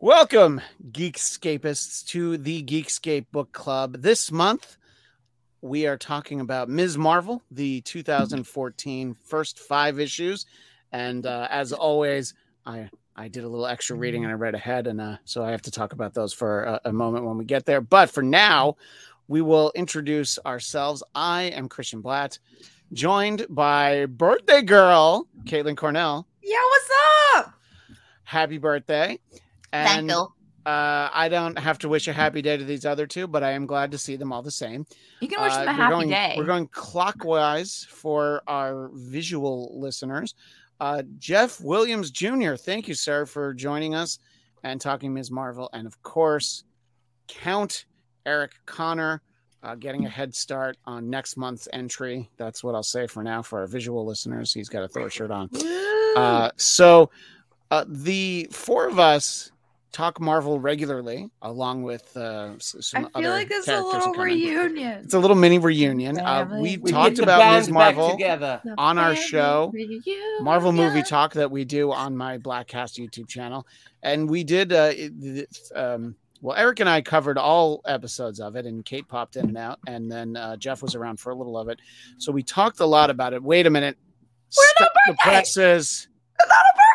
Welcome, Geekscapists, to the Geekscape Book Club. This month, we are talking about Ms. Marvel, the 2014 first five issues. And uh, as always, I I did a little extra reading and I read ahead, and uh, so I have to talk about those for a, a moment when we get there. But for now, we will introduce ourselves. I am Christian Bladt, joined by birthday girl Kaitlin Cornell. Yeah, what's up? Happy birthday! Thank And you. uh, I don't have to wish a happy day to these other two, but I am glad to see them all the same. You can wish Uh, them a we're happy going, day. We're going clockwise for our visual listeners. Uh, Jeff Williams Jr., thank you, sir, for joining us and talking Ms. Marvel. And of course, Count Eric Conner uh, getting a head start on next month's entry. That's what I'll say for now for our visual listeners. He's got a Thor shirt on. Uh, so uh, the four of us talk Marvel regularly, along with uh, s- some I other feel like it's a little who come in. reunion. It's a little mini reunion. Uh, we We talked about band Ms. Marvel together. on our show, Reunion. Marvel Movie Talk that we do on my Blackcast YouTube channel, and we did. Uh, it- it- um, well, Eric and I covered all episodes of it, and Kate popped in and out, and then uh, Jeff was around for a little of it. So we talked a lot about it. Wait a minute. We're not Stop the birthday! presses. Another birthday.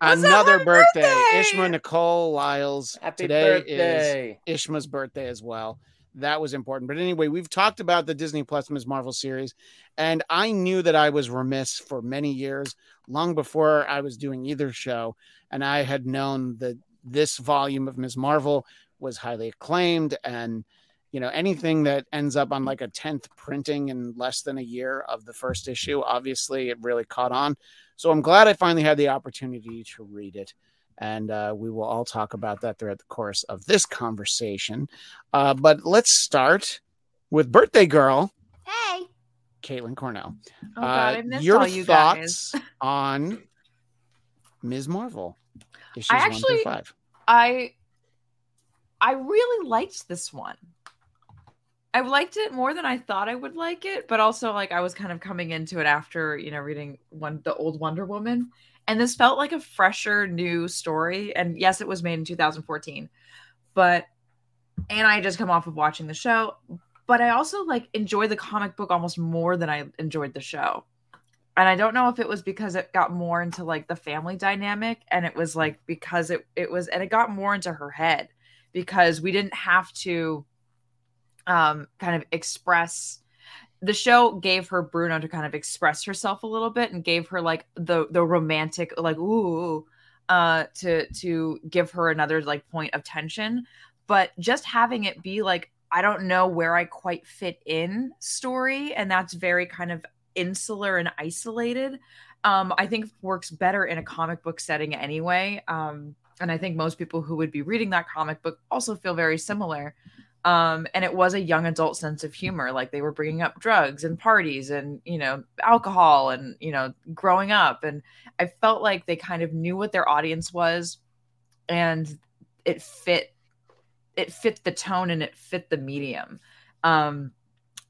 What's Another birthday. birthday? Ishma Nicole Lyles. Happy Today is. Ishma's birthday as well. That was important. But anyway, we've talked about the Disney Plus Ms. Marvel series, and I knew that I was remiss for many years, long before I was doing either show. And I had known that this volume of Ms. Marvel was highly acclaimed. And, you know, anything that ends up on like a 10th printing in less than a year of the first issue, obviously it really caught on. So I'm glad I finally had the opportunity to read it and uh, we will all talk about that throughout the course of this conversation. Uh, but let's start with birthday girl Hey. Kaitlin Cornell. Oh God, Uh, I missed your all you guys. thoughts on Ms. Marvel issues I one actually- through five? I I really liked this one. I liked it more than I thought I would like it, but also like I was kind of coming into it after, you know, reading one the old Wonder Woman. And this felt like a fresher new story. And yes, it was made in 2014. But and I just come off of watching the show. But I also like enjoy the comic book almost more than I enjoyed the show. And I don't know if it was because it got more into like the family dynamic and it was like because it it was and it got more into her head because we didn't have to um kind of express the show gave her Bruno to kind of express herself a little bit and gave her like the the romantic like ooh uh to to give her another like point of tension. But just having it be like I don't know where I quite fit in story and that's very kind of insular and isolated um I think works better in a comic book setting anyway um and I think most people who would be reading that comic book also feel very similar um and it was a young adult sense of humor like they were bringing up drugs and parties and you know alcohol and you know growing up. And i felt like they kind of knew what their audience was and it fit it fit the tone and it fit the medium. Um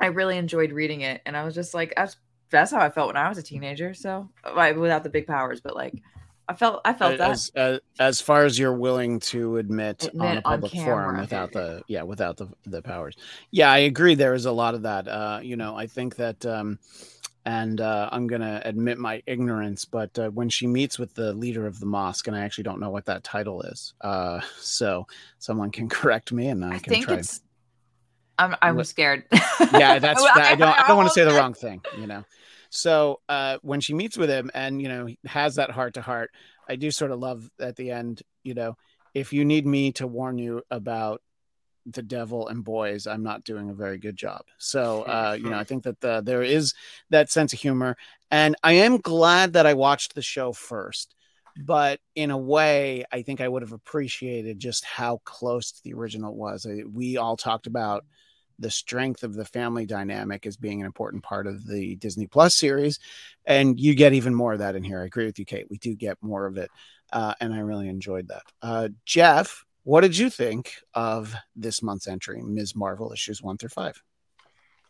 i really enjoyed reading it and i was just like that's that's how i felt when i was a teenager. So without the big powers but like i felt i felt that As, as as far as you're willing to admit, Admit on a on public forum without the yeah without the the powers. Yeah, I agree. There is a lot of that. Uh, you know, I think that um, and uh, I'm gonna admit my ignorance, but uh, when she meets with the leader of the mosque, and I actually don't know what that title is, uh, so someone can correct me, and I, I can think try. it's. I'm I'm scared. yeah, that's that, I don't I don't want to say the wrong thing, you know. So uh, when she meets with him, and you know, has that heart to heart, I do sort of love at the end, you know, if you need me to warn you about the devil and boys i'm not doing a very good job. So uh you know i think that the, there is that sense of humor and i am glad that i watched the show first but in a way i think i would have appreciated just how close to the original was. I, we all talked about the strength of the family dynamic as being an important part of the disney plus series and you get even more of that in here i agree with you kate we do get more of it uh, and i really enjoyed that uh, jeff what did you think of this month's entry, Ms. Marvel issues one through five?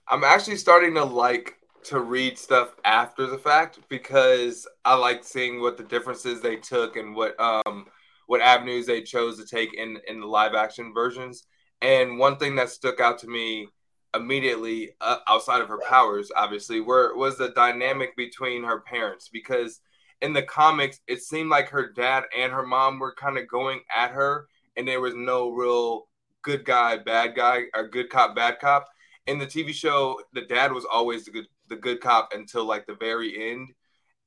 I'm actually starting to like to read stuff after the fact because I like seeing what the differences they took and what um what avenues they chose to take in in the live action versions. And one thing that stuck out to me immediately uh, outside of her powers, obviously, were was the dynamic between her parents. Because in the comics it seemed like her dad and her mom were kind of going at her and there was no real good guy bad guy or good cop bad cop. In the TV show, the dad was always the good the good cop until like the very end,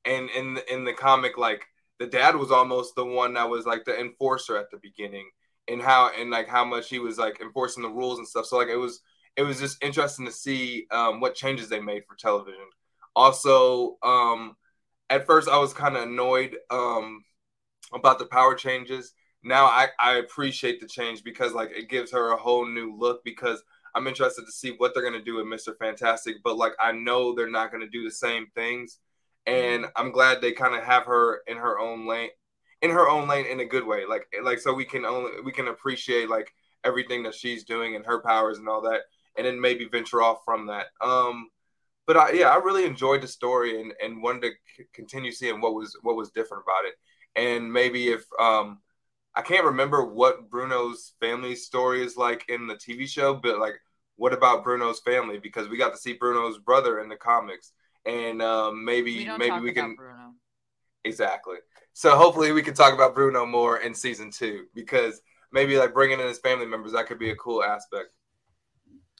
and in the, in the comic, like the dad was almost the one that was like the enforcer at the beginning, and how and like how much he was like enforcing the rules and stuff. So like it was it was just interesting to see um, what changes they made for television. Also, um, at first I was kind of annoyed um, about the power changes. Now I, I appreciate the change because like it gives her a whole new look because I'm interested to see what they're gonna do with Mr. Fantastic, but like I know they're not gonna do the same things, and I'm glad they kind of have her in her own lane, in her own lane in a good way, like like so we can only we can appreciate like everything that she's doing and her powers and all that, and then maybe venture off from that. Um, but I, yeah, I really enjoyed the story and and wanted to c- continue seeing what was what was different about it, and maybe if um. I can't remember what Bruno's family story is like in the TV show, but like, what about Bruno's family? Because we got to see Bruno's brother in the comics, and um, maybe maybe we can Bruno. Exactly. So hopefully we can talk about Bruno more in season two because maybe like bringing in his family members that could be a cool aspect.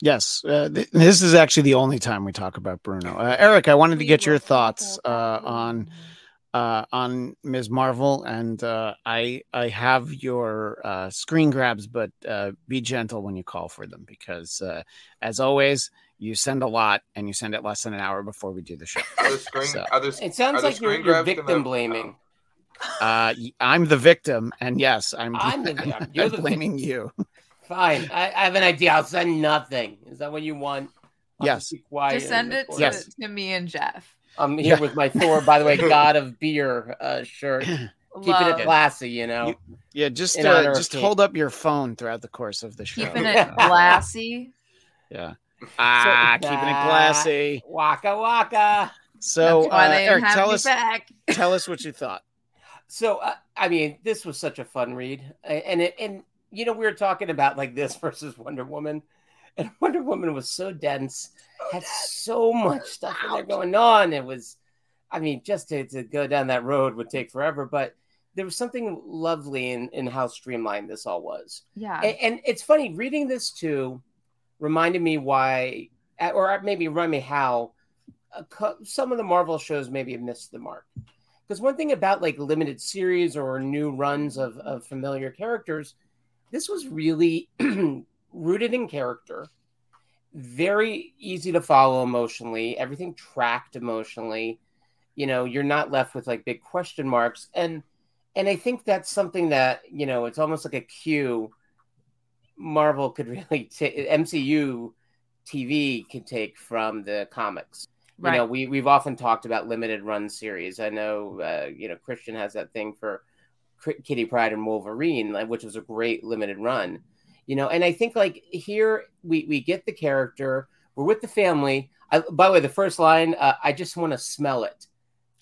Yes, uh, th- this is actually the only time we talk about Bruno. Uh, Eric, I wanted to get your thoughts uh, on uh, on Ms. Marvel, and uh, I I have your uh, screen grabs, but be gentle when you call for them because, as always, you send a lot and you send it less than an hour before we do the show. Are there screen? So- Are there, It sounds are there like you're, you're grabs gonna- victim blaming. Uh, y- I'm the victim, and yes, I'm, I'm the- I'm you're the blaming you. Fine. I, I have an idea. I'll send nothing. Is that what you want? I'll Yes. just be quiet Just send it to. Yes. to me and Jeff. I'm here Yeah. with my Thor, by the way, God of Beer uh, shirt. Keeping Love. it classy, you know. Yeah, just uh, just hold up your phone throughout the course of the show. Keeping it classy. Yeah. Ah, keeping it classy. Waka waka. So, uh, Eric, tell us back. tell us what you thought. So uh, I mean, this was such a fun read, and it, and you know we were talking about like this versus Wonder Woman, and Wonder Woman was so dense, had so much stuff in there going on. It was, I mean, just to, to go down that road would take forever, but there was something lovely in in how streamlined this all was. Yeah. And, and it's funny reading this too reminded me why, or maybe remind me how uh, some of the Marvel shows maybe have missed the mark. Because one thing about like limited series or new runs of, of familiar characters, this was really rooted in character, very easy to follow emotionally, everything tracked emotionally. You know, you're not left with like big question marks. And and I think that's something that, you know, it's almost like a cue Marvel could really take MCU TV can take from the comics. You know, we we've often talked about limited run series. I know, uh, you know, Christian has that thing for Kitty Pryde and Wolverine, which was a great limited run. You know, and I think like here we we get the character, we're with the family. I, by the way, the first line, uh, I just want to smell it.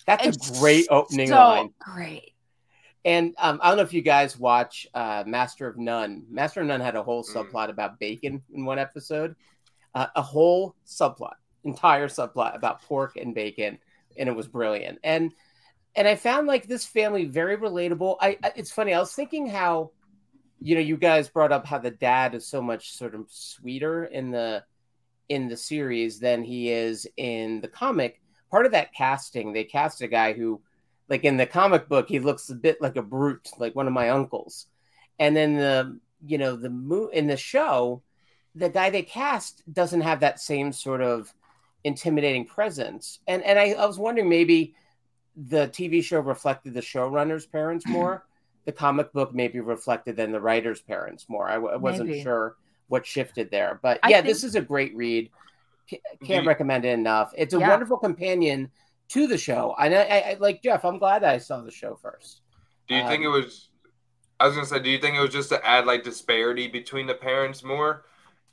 That's It's a great opening so line. Great. And um, I don't know if you guys watch uh, Master of None. Master of None had a whole Mm. subplot about bacon in one episode, uh, a whole subplot. entire subplot about pork and bacon, and it was brilliant. And and I found like this family very relatable. I, I it's funny. I was thinking how, you know, you guys brought up how the dad is so much sort of sweeter in the in the series than he is in the comic. Part of that casting, they cast a guy who, like in the comic book, he looks a bit like a brute, like one of my uncles. And then the you know the mo- in the show, the guy they cast doesn't have that same sort of intimidating presence. And and I, I was wondering maybe the TV show reflected the showrunner's parents more. the comic book maybe reflected than the writer's parents more. I, w- I wasn't Maybe. sure what shifted there, but yeah, think- this is a great read. C- Can't recommend it enough. It's a Yeah. wonderful companion to the show. I, I, I like Jeff. I'm glad I saw the show first. Do you think it Um, was? I was gonna say, do you think it was just to add like disparity between the parents more,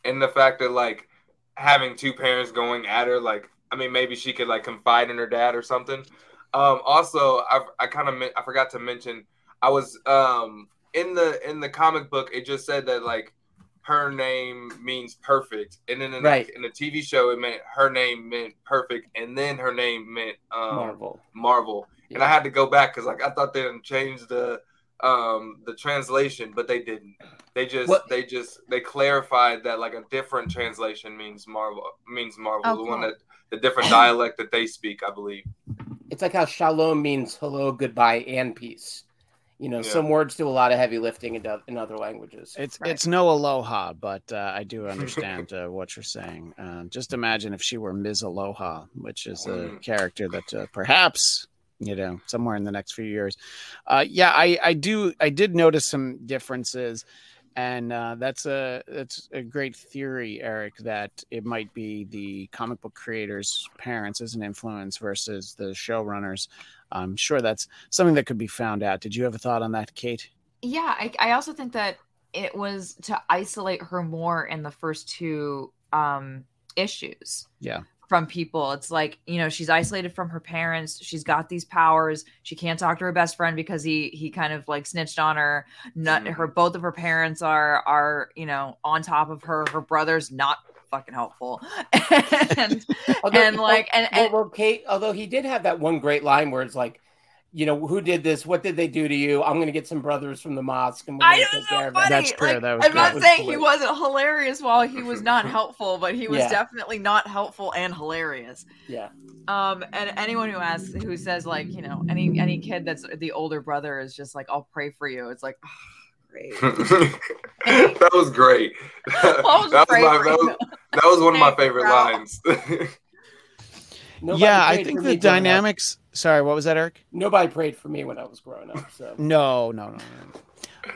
and the fact that like having two parents going at her, like I mean, maybe she could like confide in her dad or something. Um, also, I I kind of I forgot to mention I was um in the in the comic book it just said that like her name means perfect, and then in, Right. the, in the TV show it meant her name meant perfect, and then her name meant um, Marvel. Marvel, and I had to go back because like I thought they didn't change the um the translation, but they didn't. They just What- they just they clarified that like a different translation means Marvel means Marvel, Oh, the one that the different dialect that they speak, I believe. It's like how shalom means hello, goodbye, and peace. You know, Yeah. some words do a lot of heavy lifting in, do- in other languages. It's Right. it's no aloha, but uh, I do understand uh, what you're saying. Uh, just imagine if she were Ms. Aloha, which is a Mm. character that uh, perhaps you know somewhere in the next few years. Uh, yeah, I I do I did notice some differences, and uh, that's a that's a great theory, Eric. That it might be the comic book creators' parents as an influence versus the showrunners. I'm sure that's something that could be found out. Did you have a thought on that, Kate? Yeah, I, I also think that it was to isolate her more in the first two um issues. Yeah. From people. It's like, you know, she's isolated from her parents. She's got these powers. She can't talk to her best friend because he he kind of like snitched on her. Not Mhm. her both of her parents are are, you know, on top of her. Her brother's not fucking helpful. and Although- and like and, well, and well, Kate, although he did have that one great line where it's like, you know, who did this? What did they do to you? I'm going to get some brothers from the mosque and we're I going know to it's take so care funny. it. That's true. Like, That was I'm not good. saying That he was wasn't hilarious while he was not helpful, but he was Yeah. definitely not helpful and hilarious. Yeah. Um, and anyone who asks, who says like, you know, any any kid that's the older brother is just like, I'll pray for you. It's like, oh, great. that was great. that, I'll just was my, that, was, that was one of my favorite lines. Nobody yeah, I think the me growing up. dynamics. Sorry, what was that, Eric? Nobody prayed for me when I was growing up. So No, no, no, no.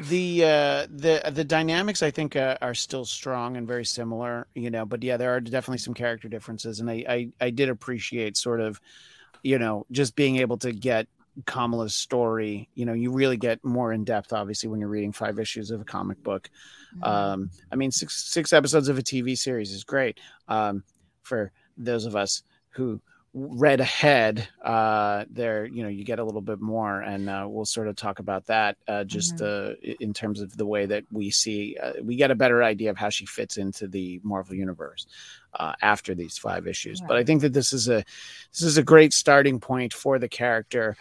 The uh, the the dynamics I think uh, are still strong and very similar, you know. But yeah, there are definitely some character differences, and I I, I did appreciate sort of, you know, just being able to get Kamala's story. You know, you really get more in depth, obviously, when you're reading five issues of a comic book. Mm-hmm. Um, I mean, six six episodes of a TV series is great. Um, for those of us who read ahead, uh, there, you know, you get a little bit more, and uh, we'll sort of talk about that uh, just uh, i- in terms of the way that we see, uh, we get a better idea of how she fits into the Marvel universe uh, after these five issues. But I think that this is a this is a great starting point for the character,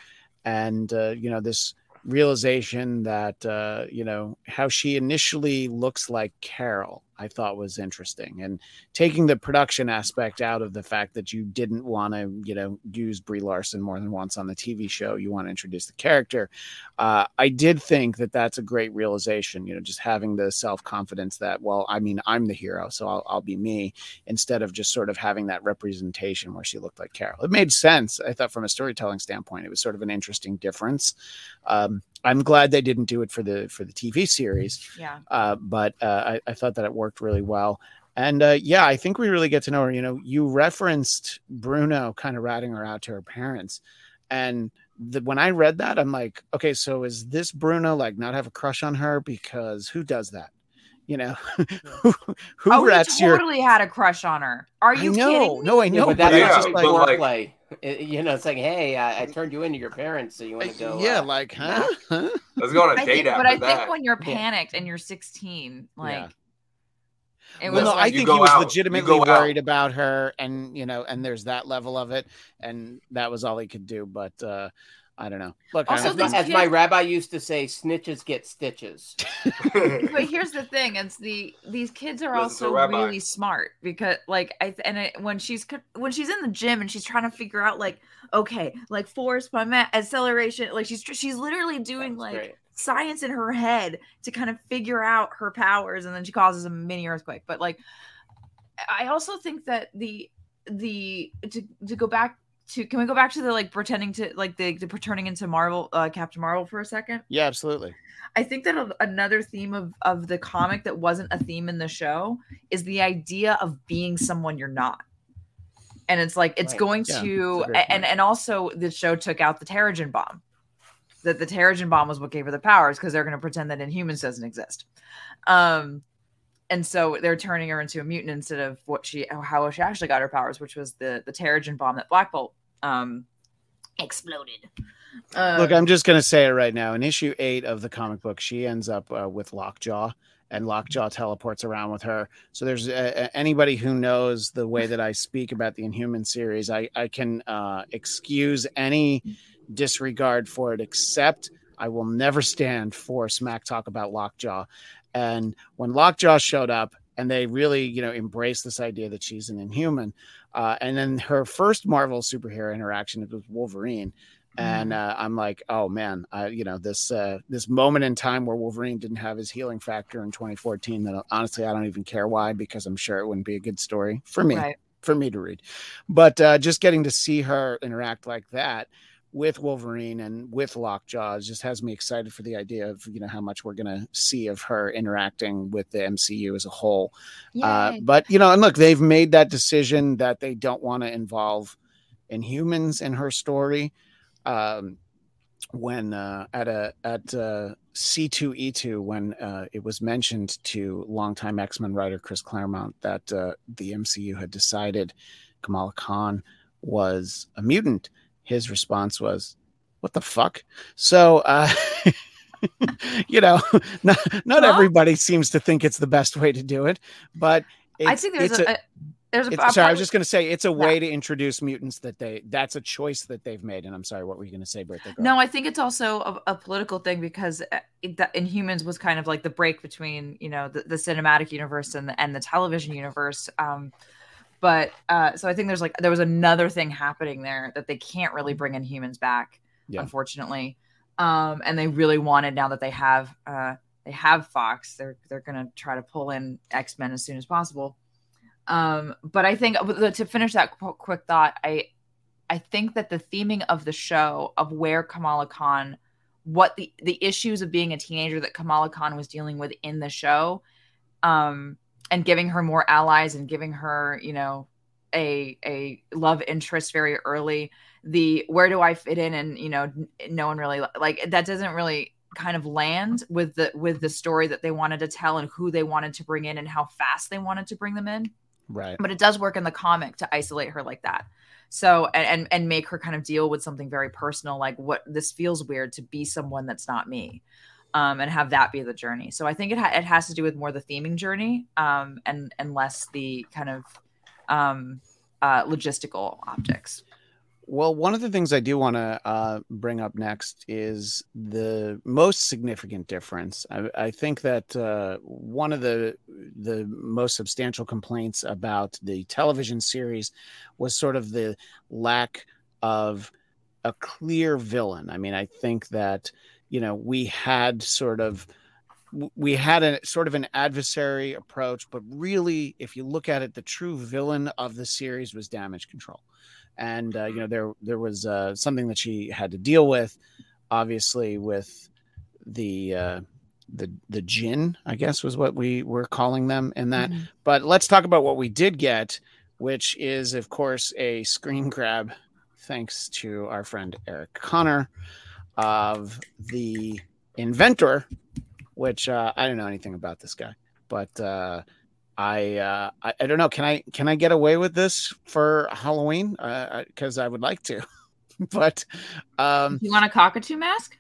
and uh, you know this realization that uh, you know how she initially looks like Carol, I thought was interesting, and taking the production aspect out of the fact that you didn't want to you know use Brie Larson more than once on the TV show, you want to introduce the character. Uh, I did think that that's a great realization. You know, just having the self confidence that well, I mean, I'm the hero, so I'll, I'll be me instead of just sort of having that representation where she looked like Carol. It made sense. I thought from a storytelling standpoint, it was sort of an interesting difference. Um, I'm glad they didn't do it for the for the TV series, yeah. uh, but uh, I, I thought that it worked really well. And uh, yeah, I think we really get to know her. You know, you referenced Bruno kind of ratting her out to her parents, and the, when I read that, I'm like, okay, so is this Bruno like not have a crush on her because who does that? You know, who, who oh, rats he your totally had a crush on her. Are I you know, kidding? me? no, I Yeah, know, but but that's Yeah, just just like like, but, foreplay. It- you know, it's like, hey, I, I turned you into your parents, so you want to go? yeah, uh, like, huh? huh? Let's go on a I date think, after but I that. think when you're panicked and you're 16, like Yeah. It well, no, I like- You think he was out. Legitimately go out. worried about her, and you know, and there's that level of it, and that was all he could do. But uh, I don't know. Look, Also, As my, these as my rabbi used to say, snitches get stitches. but here's the thing it's the these kids are Listen also really smart because like i and it, when she's when she's in the gym and she's trying to figure out like okay like force my ma- acceleration like she's she's literally doing That's like great. science in her head to kind of figure out her powers and then she causes a mini earthquake but like i also think that the the to, to go back to can we go back to the like pretending to like the, the turning into marvel uh captain marvel for a second yeah, absolutely. I think that a- another theme of of the comic that wasn't a theme in the show is the idea of being someone you're not. And it's like it's Right. going Yeah, to that's a great and point. and also the show took out the Terrigen bomb. That the Terrigen bomb was what gave her the powers because they're going to pretend that Inhumans doesn't exist. Um and so they're turning her into a mutant instead of what she how she actually got her powers, which was the the Terrigen bomb that Black Bolt um exploded. Um, Look, I'm just going to say it right now. In issue eight of the comic book, she ends up uh, with Lockjaw, and Lockjaw teleports around with her. So there's uh, anybody who knows the way that I speak about the Inhuman series, I, I can uh, excuse any disregard for it, except I will never stand for smack talk about Lockjaw. And when Lockjaw showed up, and they really, you know, embraced this idea that she's an Inhuman. Uh, and then her first Marvel superhero interaction it was Wolverine and uh, I'm like, oh man, I, you know this uh, this moment in time where Wolverine didn't have his healing factor in 2014. That honestly, I don't even care why because I'm sure it wouldn't be a good story for me right. for me to read. But uh, just getting to see her interact like that with Wolverine and with Lockjaw just has me excited for the idea of you know how much we're gonna see of her interacting with the MCU as a whole. Uh, but you know, and look, they've made that decision that they don't want to involve Inhumans in her story. Um, when uh, at a at uh, C two E two, when uh, it was mentioned to longtime X Men writer Chris Claremont that uh, the MCU had decided Kamala Khan was a mutant, his response was, "What the fuck?" So. Uh, you know, not, not Well- everybody seems to think it's the best way to do it, but it's, I think there's it's a, a there's a, a sorry, I was just going to say it's a way to introduce mutants that they that's a choice that they've made. And I'm sorry, what were you going to say, Birthday Girl? No, I think it's also a, a political thing because uh, it, that Inhumans was kind of like the break between you know the, the cinematic universe and the, and the television universe. Um, but uh, so I think there's like there was another thing happening there that they can't really bring in humans back, Yeah. unfortunately. Um, and they really wanted now that they have uh, they have Fox, they're they're gonna try to pull in X Men as soon as possible. Um, but I think to finish that qu- quick thought, I I think that the theming of the show of where Kamala Khan, what the the issues of being a teenager that Kamala Khan was dealing with in the show, um, and giving her more allies and giving her, you know, a a love interest very early. The where do I fit in, and you know, no one really like that doesn't really kind of land with the with the story that they wanted to tell and who they wanted to bring in and how fast they wanted to bring them in right. but it does work in the comic to isolate her like that so and, and and make her kind of deal with something very personal like what this feels weird to be someone that's not me um and have that be the journey so i think it, ha- it has to do with more the theming journey um and and less the kind of um uh logistical optics Well, one of the things I do want to uh, bring up next is the most significant difference. I, I think that uh, one of the the most substantial complaints about the television series was sort of the lack of a clear villain. I mean, I think that you know we had sort of we had a sort of an adversary approach, but really, if you look at it, the true villain of the series was Damage Control and uh, you know there there was uh, something that she had to deal with, obviously with the uh, the the gin, I guess was what we were calling them in that. Mhm. But let's talk about what we did get, which is of course a screen grab, thanks to our friend Eric Conner, of the inventor, which uh, I don't know anything about this guy, but. Uh, I, uh, I I don't know. Can I can I get away with this for Halloween? Because I would like to, but um, you want a cockatoo mask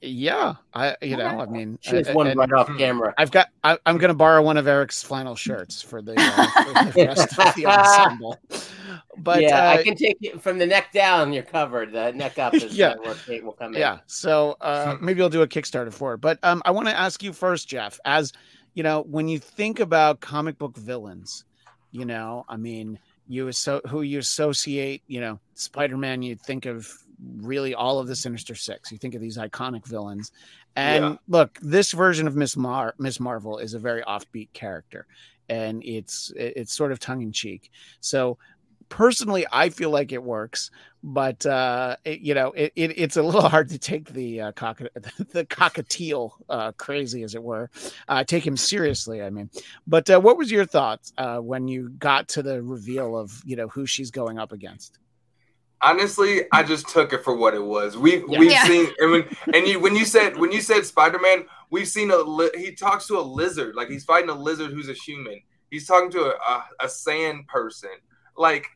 yeah, I you know, I mean, She has I- one and right off camera. I've got. I, I'm going to borrow one of Eric's flannel shirts for the, uh, for the rest of the ensemble. But yeah, uh, I can take it from the neck down. You're covered. The neck up is Yeah. where Kate will come in. yeah so uh maybe i'll do a kickstarter for it but um i want to ask you first jeff as you know when you think about comic book villains you know i mean you so who you associate you know spider-man you think of really all of the sinister six. You think of these iconic villains. And Yeah. look this version of miss Mar- miss marvel is a very offbeat character and it's it's sort of tongue-in-cheek. So personally i feel like it works but uh it, you know it, it it's a little hard to take the uh cock the cockatiel uh crazy as it were. Uh take him seriously i mean. But uh, what was your thoughts uh when you got to the reveal of you know who she's going up against Honestly, I just took it for what it was. We Yeah. we've Yeah. seen and when and you when you said when you said Spider Man, we've seen a li- he talks to a lizard like he's fighting a lizard who's a human. He's talking to a, a, a sand person. Like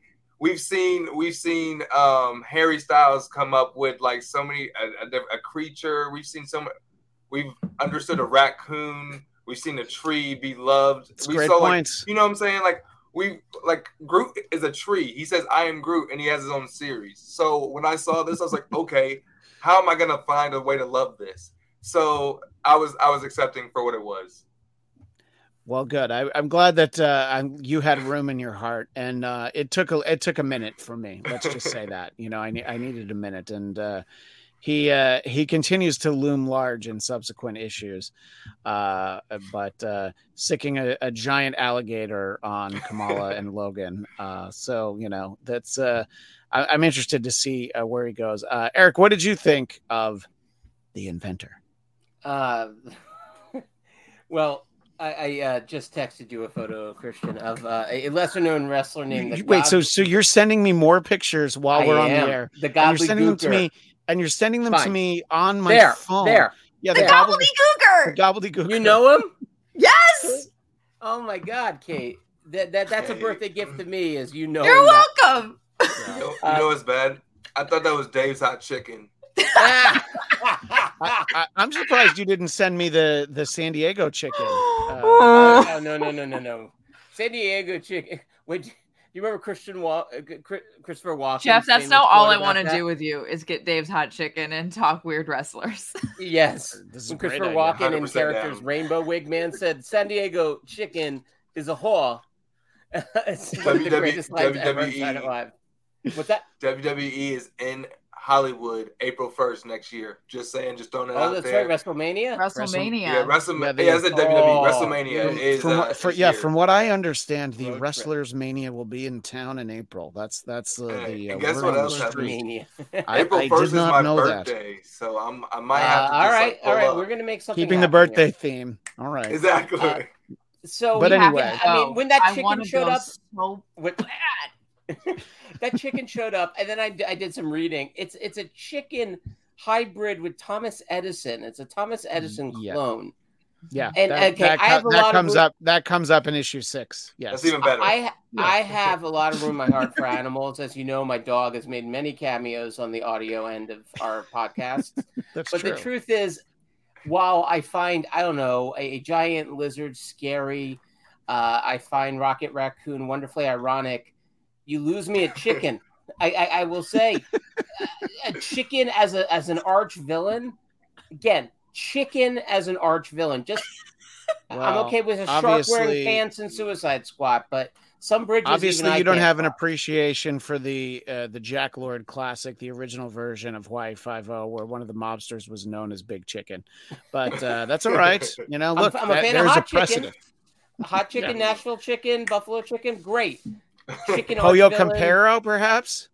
we've seen we've seen um Harry Styles come up with like so many a, a, a creature. We've seen so much. We've understood a raccoon. We've seen a tree be loved. it's we great saw like points you know what I'm saying? Like we like Groot is a tree. He says I am Groot and he has his own series. So when I saw this, I was like, okay, how am I gonna find a way to love this? So I was I was accepting for what it was. well good I, i'm glad that uh I'm, you had room in your heart and uh it took a it took a minute for me let's just say that you know i, ne- I needed a minute and uh he uh he continues to loom large in subsequent issues uh but uh sicking a, a giant alligator on kamala and logan uh so you know that's uh I, i'm interested to see uh, where he goes. Uh eric what did you think of the inventor? Uh, well, I, I uh, just texted you a photo, Christian, of uh, a lesser known wrestler named the wait so God- so you're sending me more pictures while I we're on the air The and you're sending them to me and you're sending them to me on my there, phone there. yeah The the, gobbledy- the gobbledygooker. gobbledygook You know him? Yes. Oh my God, Kate. That, that that's a birthday gift to me. Is you know You're him that- welcome. You know, you know what's bad? I thought that was Dave's hot chicken. I, I, I'm surprised you didn't send me the the San Diego chicken. Uh, oh, no, no, no, no, no. San Diego chicken. Wait, do you remember Christian Wa- uh, Chris- Christopher Walken? Jeff, that's not all I want to do with you is get Dave's hot chicken and talk weird wrestlers. Yes. this is a When Christopher. Walken in characters down. Rainbow Wig Man said San Diego chicken is a whore. it's one of the WWE greatest lines ever on WWE. Saturday Night Live. What's that? WWE is in Hollywood April 1st next year. Just saying, just throwing it Oh, out that's there. right, WrestleMania. WrestleMania. Yeah, WrestleMania. Yeah, Yeah, they- WWE. Oh. WrestleMania is from uh, for, yeah, year. from what I understand, the Road trip. Wrestlers Mania will be in town in April. That's that's uh, Hey, the. Uh, and guess what else. Mania. I, April I 1st is not my know that. birthday, so I'm I might Uh, have to all just, right, like, all right. up. We're gonna make something. Keeping the birthday here. theme. All right. Exactly. Uh, So, But we have- anyway. I mean, when that chicken showed up, so when, that chicken showed up, and then I, I did some reading. It's it's a chicken hybrid with Thomas Edison. It's a Thomas Edison Yeah. clone. yeah. and, that, okay, that, I have a that lot comes room- up. That comes up in issue six. Yes. That's even better. I Yeah. I have a lot of room in my heart for animals. As you know, my dog has made many cameos on the audio end of our podcast. That's but true. the truth is, while I find I don't know a, a giant lizard scary, uh, I find Rocket Raccoon wonderfully ironic. You lose me a chicken. I, I, I will say, a chicken as a as an arch villain. Again, chicken as an arch villain. Just I'm okay with a shark wearing pants and Suicide Squad, but some bridges. Obviously, you don't have an appreciation for the uh, the Jack Lord classic, the original version of Hawaii Five O, where one of the mobsters was known as Big Chicken. But uh, that's all right. You know, I'm- look, I'm a that- fan of there's a hot chicken. precedent. Hot chicken, Yeah. Nashville chicken, Buffalo chicken, great. Chicken Pollo. Campero, perhaps.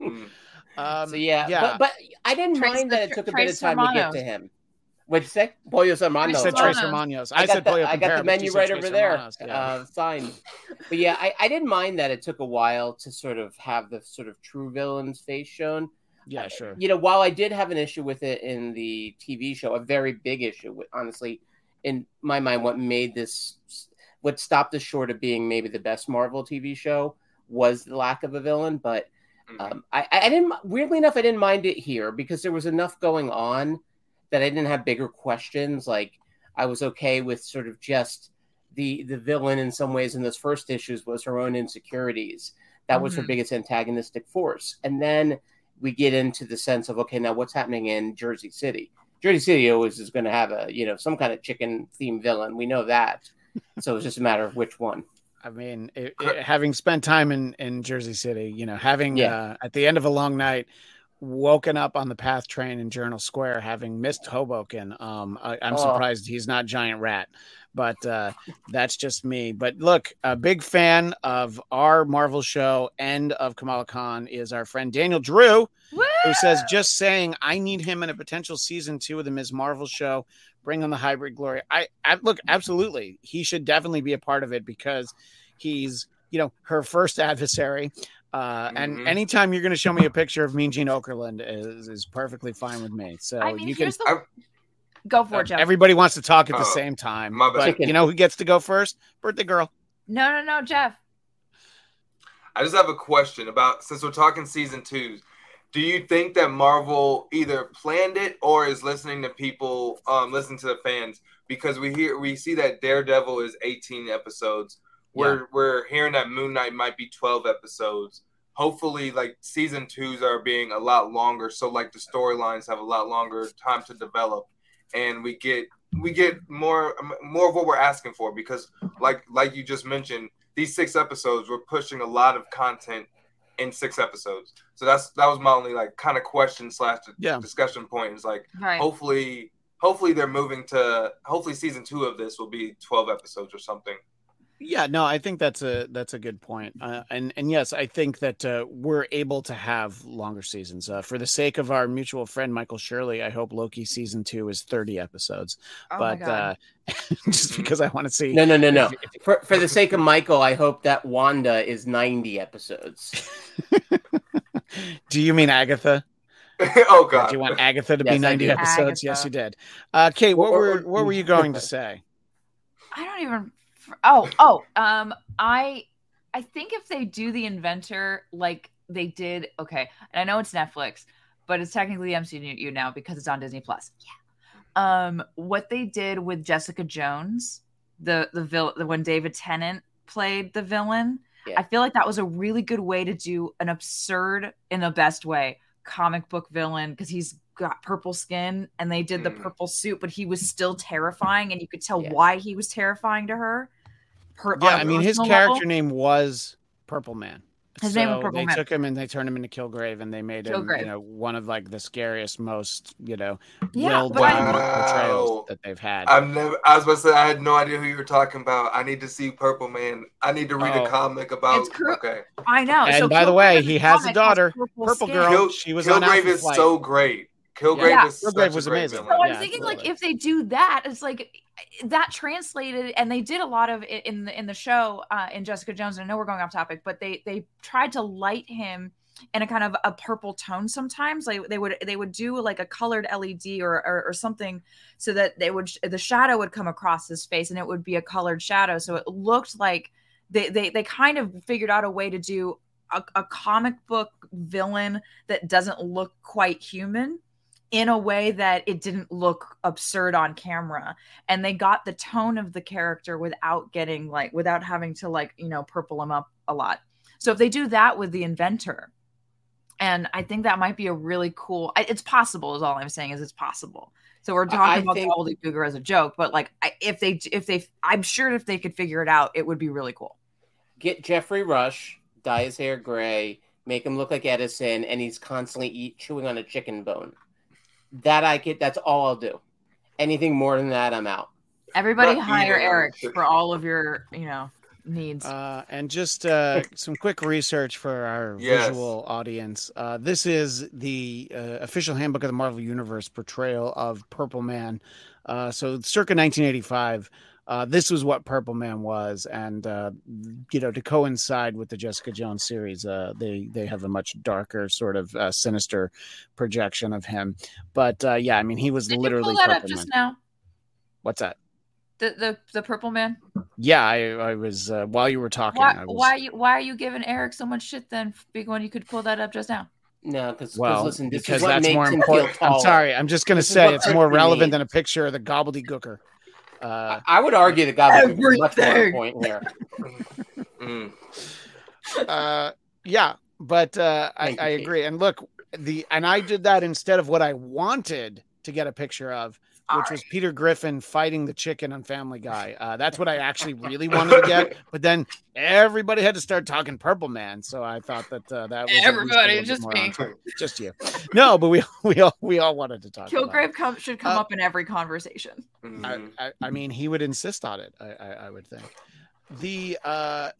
Mm. Um, So yeah, yeah. But, but I didn't Trace mind that it took a bit of time to get to him. What'd you say? Pollo I said Trace Trace Hermanos. Hermanos. I, said the, Pollo I got the menu right Trace over there, Hermanos, yeah. uh, signed. But yeah, I, I didn't mind that it took a while to sort of have the sort of true villain's face shown. yeah, sure. You know, while I did have an issue with it in the TV show, a very big issue, with, honestly, in my mind, what made this, what stopped this short of being maybe the best Marvel TV show was the lack of a villain. But Um, I, I didn't weirdly enough, I didn't mind it here because there was enough going on that I didn't have bigger questions. Like I was okay with sort of just the the villain in some ways in those first issues was her own insecurities. That was her Mhm. biggest antagonistic force. And then we get into the sense of okay, now what's happening in Jersey City? Jersey City always is going to have a you know some kind of chicken themed villain. We know that. So it's just a matter of which one. I mean, it, it- having spent time in, in Jersey City, you know, having Yeah. uh, at the end of a long night, woken up on the PATH train in Journal Square, having missed Hoboken. Um, I, I'm Oh. surprised he's not Giant Rat, but uh, that's just me. But look, a big fan of our Marvel show and of Kamala Khan is our friend Daniel Drew who says just saying I need him in a potential season two of the Ms. Marvel show. Bring on the hybrid glory. I, I look absolutely. He should definitely be a part of it because he's you know her first adversary. Uh. And anytime you're going to show me a picture of Mean Gene Okerlund is is perfectly fine with me. So I mean, you can. here's the. Go for it, Jeff. Everybody wants to talk at the Oh, same time, my bad. but you know who gets to go first? Birthday girl. No, no, no, Jeff. I just have a question about since we're talking season twos. Do you think that Marvel either planned it or is listening to people, um, listening to the fans? Because we hear we see that Daredevil is 18 episodes. We're we're hearing that Moon Knight might be 12 episodes. Hopefully, like season twos are being a lot longer, so like the storylines have a lot longer time to develop, and we get we get more more of what we're asking for. Because like like you just mentioned, these six episodes we're pushing a lot of content in six episodes. So that's that was my only like kind of question slash Yeah. discussion point. Is like Right. hopefully hopefully they're moving to hopefully season two of this will be 12 episodes or something. Yeah, no, I think that's a that's a good point, uh, and and yes, I think that uh, we're able to have longer seasons. Uh, for the sake of our mutual friend Michael Shirley, I hope Loki season two is thirty episodes. Oh my but God. uh, just because I want to see, No, no, no, no. if- if- For for the sake of Michael, I hope that Wanda is 90 episodes. do you mean Agatha? oh God! Do you want Agatha to Yes, be ninety do. episodes? Yes, you did. Uh, Kate, what Or- or- were what were you going to say? I don't even. Oh, oh. Um, I, I think if they do the inventor like they did, okay, and I know it's Netflix, but it's technically MCU now because it's on Disney Plus. Yeah. Um, what they did with Jessica Jones, the the villain, the when David Tennant played the villain, Yeah. I feel like that was a really good way to do an absurd, in the best way, comic book villain because he's got purple skin and they did the Mm. purple suit, but he was still terrifying and you could tell Yeah. why he was terrifying to her. Per- Yeah, I mean his personal character level. name was Purple Man. His name was So Purple they Man. took him and they turned him into Kilgrave, and they made him, you know, one of like the scariest, most, you know, Yeah, well-done Wow. portrayals that they've had. I've never I was about to say I had no idea who you were talking about. I need to see Purple Man. I need to read Oh. a comic about It's cru- okay. I know. And so by the way, he has a daughter, purple, Purple. Girl. Kill, she was on Kilgrave Alpha is Flight. so great. Kilgrave Yeah. is Kilgrave such a was great amazing. villain. So I'm Yeah, thinking, like, if they do that, it's like that translated, and they did a lot of it in the in the show uh, in Jessica Jones. And I know we're going off topic, but they they tried to light him in a kind of a purple tone. Sometimes, like they would they would do like a colored LED or, or or something, so that they would the shadow would come across his face, and it would be a colored shadow, so it looked like they they they kind of figured out a way to do a, a comic book villain that doesn't look quite human in a way that it didn't look absurd on camera. And they got the tone of the character without getting like without having to like you know purple him up a lot. So if they do that with the inventor and i think that might be a really cool it's possible is all i'm saying is it's possible. So we're talking I about think- the gobbledygooker as a joke but like I, if they if they i'm sure if they could figure it out it would be really cool. Get Geoffrey Rush, dye his hair gray, make him look like Edison, and he's constantly eat chewing on a chicken bone. That I get. That's all I'll do. Anything more than that, I'm out. everybody Not hire eric for all of your you know needs Uh, and just uh, some quick research for our Yes. visual audience. Uh, this is the uh, official handbook of the Marvel Universe portrayal of Purple Man. Uh, so, circa 1985, uh, this was what Purple Man was, and uh, you know, to coincide with the Jessica Jones series, uh, they they have a much darker, sort of uh, sinister projection of him. But uh, yeah, I mean, he was Did literally you pull that up Purple just Man. now What's that? the, the the purple man yeah, I, I was uh, while you were talking. Why, I was, why are you why are you giving Eric so much shit then, big one? You could pull that up just now. No, because well, listen, this because is what that's makes more important. I'm sorry. I'm just gonna This say it's more relevant needs. than a picture of the gobbledygooker. Uh, I would argue that God is much more on point here. Mm. uh, yeah, but uh, I, you, I Kate. agree. And look, the and I did that instead of what I wanted to get a picture of, which was Peter Griffin fighting the chicken on Family Guy. Uh, that's what I actually really wanted to get. But then everybody had to start talking Purple Man, so I thought that uh, that was at least a Everybody, just me. just you. No, but we we all we all wanted to talk. about it. Kilgrave come, should come Uh, up in every conversation. I, I, I mean, he would insist on it. I, I, I would think. The uh,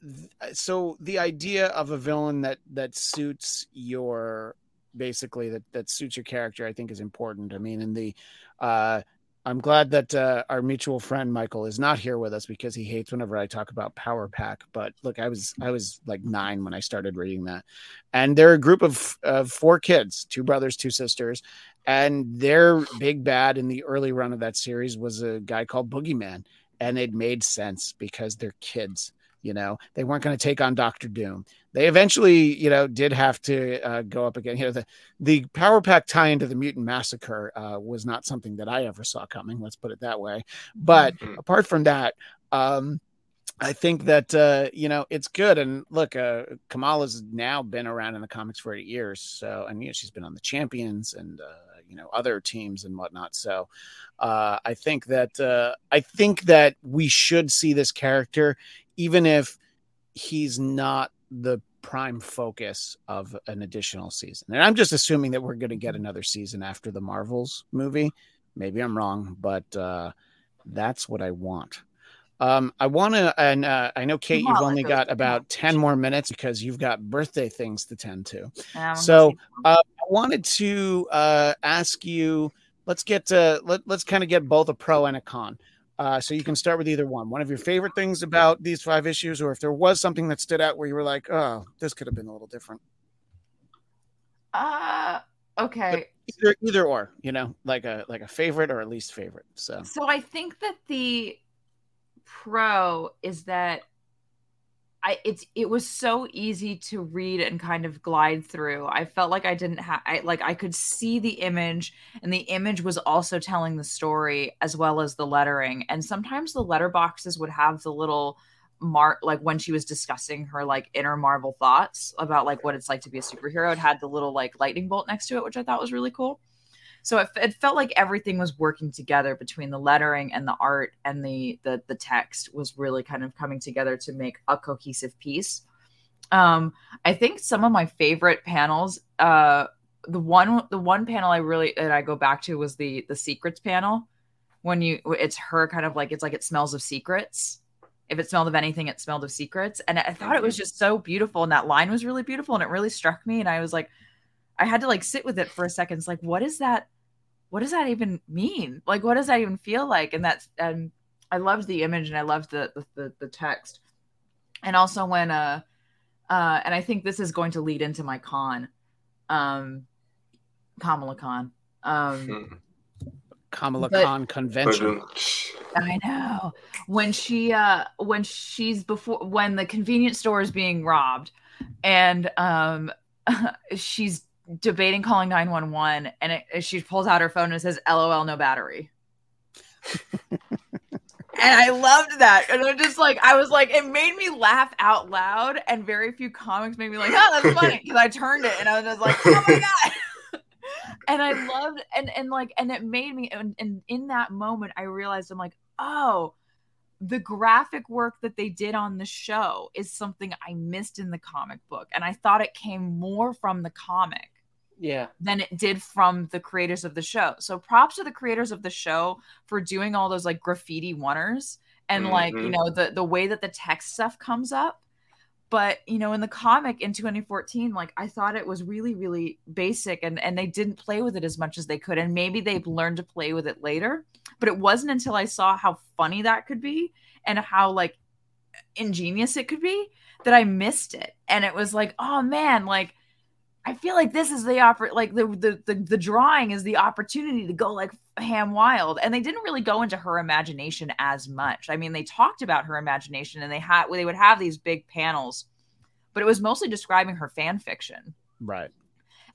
th- so the idea of a villain that that suits your basically that that suits your character, I think, is important. I mean, in the uh, I'm glad that uh, our mutual friend Michael is not here with us because he hates whenever I talk about Power Pack. But look, I was I was like nine when I started reading that, and they're a group of of four kids, two brothers, two sisters, and their big bad in the early run of that series was a guy called Boogeyman, and it made sense because they're kids. You know, they weren't going to take on Doctor Doom. They eventually, you know, did have to uh, go up again. You know, the the Power Pack tie into the Mutant Massacre uh, was not something that I ever saw coming. Let's put it that way. But Mhm. apart from that, um, I think that uh, you know it's good. And look, uh, Kamala's now been around in the comics for eight years, so and you know she's been on the Champions and uh, you know other teams and whatnot. So uh, I think that uh, I think that we should see this character, even if he's not the prime focus of an additional season. And I'm just assuming that we're going to get another season after the Marvels movie. Maybe I'm wrong, but uh, that's what I want. Um, I want to, and uh, I know Kate, you've only got about Kamala. 10 more minutes because you've got birthday things to tend to. Um, So, uh, I wanted to uh, ask you. Let's get to let, let's kind of get both a pro and a con. Uh, so you can start with either one. One of your favorite things about these five issues, or if there was something that stood out where you were like, "Oh, this could have been a little different." uh, okay. Either, either or, you know, like a like a favorite or a least favorite. So So I think that the pro is that I it's it was so easy to read and kind of glide through. I felt like I didn't have I like I could see the image and the image was also telling the story as well as the lettering. And sometimes the letterboxes would have the little mark like when she was discussing her like inner Marvel thoughts about like what it's like to be a superhero. It had the little like lightning bolt next to it, which I thought was really cool. So it, it felt like everything was working together between the lettering and the art and the the the text was really kind of coming together to make a cohesive piece. Um, I think some of my favorite panels, uh, the one the one panel I really that I go back to was the the secrets panel when you it's her kind of like it's like it smells of secrets. If it smelled of anything, it smelled of secrets. And I thought it was just so beautiful. And that line was really beautiful. And it really struck me. And I was like, I had to like sit with it for a second. It's like, what is that? What does that even mean? Like, what does that even feel like? And that's and I loved the image and I loved the the, the, the text. And also when uh uh and I think this is going to lead into my con, um Kamala Khan. Um Mhm. Kamala But- Khan convention. I know. When she uh when she's before when the convenience store is being robbed and um she's debating calling 911 and it, she pulls out her phone and says lol no battery. and I loved that. And I'm just like I was like it made me laugh out loud and very few comics made me like, "Oh, that's funny." Cuz I turned it and I was just like, "Oh my god." and I loved and and like and it made me and, and in that moment I realized I'm like, oh, the graphic work that they did on the show is something I missed in the comic book. And I thought it came more from the comic Yeah. than it did from the creators of the show. So props to the creators of the show for doing all those like graffiti oneers and like, you Mhm. know, the the way that the text stuff comes up. But, you know, in the comic in 2014, like I thought it was really really basic and and they didn't play with it as much as they could and maybe they've learned to play with it later. But it wasn't until I saw how funny that could be and how like ingenious it could be that I missed it. And it was like, oh man, like I feel like this is the oppor- like the, the the the drawing is the opportunity to go like ham wild, and they didn't really go into her imagination as much. I mean, they talked about her imagination, and they had they would have these big panels, but it was mostly describing her fan fiction. Right.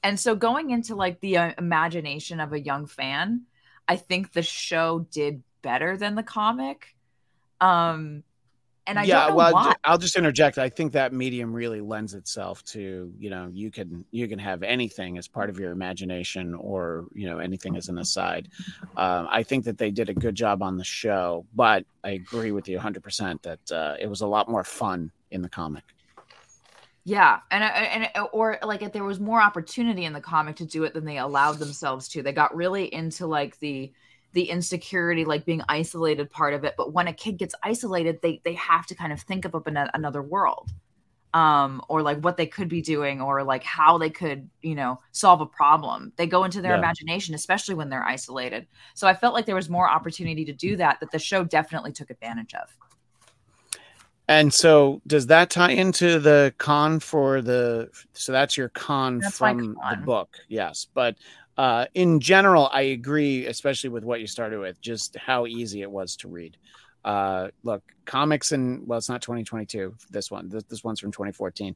And so going into like the uh, imagination of a young fan, I think the show did better than the comic. Um, and I yeah, don't know well, why. I'll just interject. I think that medium really lends itself to you know you can you can have anything as part of your imagination or you know anything as an aside. Um, I think that they did a good job on the show, but I agree with you 100 percent that uh, it was a lot more fun in the comic. Yeah, and and or like if there was more opportunity in the comic to do it than they allowed themselves to. They got really into like the the insecurity, like being isolated part of it. But when a kid gets isolated, they they have to kind of think of up an, another world, um, or like what they could be doing, or like how they could, you know, solve a problem. They go into their Yeah. imagination, especially when they're isolated. So I felt like there was more opportunity to do that that the show definitely took advantage of. And so, does that tie into the con for the? So that's your con That's from the book, yes. But uh, in general, I agree, especially with what you started with, just how easy it was to read. Uh, look, comics and well, it's not 2022. This one, this, this one's from 2014.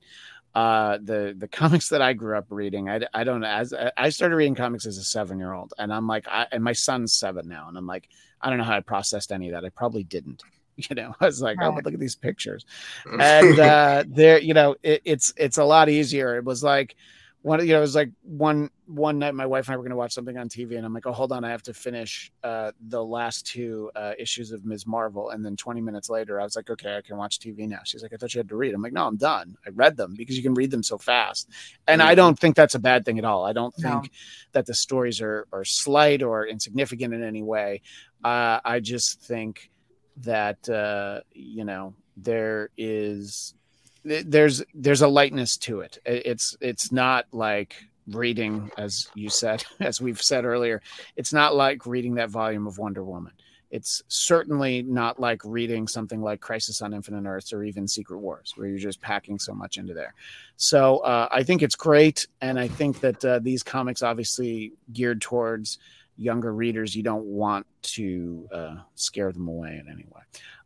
Uh, the the comics that I grew up reading, I, I don't know. As I started reading comics as a seven year old, and I'm like, I, and my son's seven now, and I'm like, I don't know how I processed any of that. I probably didn't. You know, I was like, oh, but look at these pictures and uh there you know it, it's it's a lot easier it was like one you know it was like one one night my wife and i were going to watch something on tv and i'm like oh hold on i have to finish uh the last two uh issues of ms. Marvel. And then 20 minutes later i was like okay i can watch tv now. She's like i thought you had to read. I'm like no i'm done. I read them because you can read them so fast. And i don't think that's a bad thing at all. I don't No. think that the stories are are slight or insignificant in any way. Uh i just think that uh you know there is there's there's a lightness to it. It's it's not like reading as you said as we've said earlier it's not like reading that volume of wonder woman. It's certainly not like reading something like crisis on infinite earths or even secret wars where you're just packing so much into there. So uh, i think it's great and i think that uh, these comics obviously geared towards younger readers you don't want to uh, scare them away in any way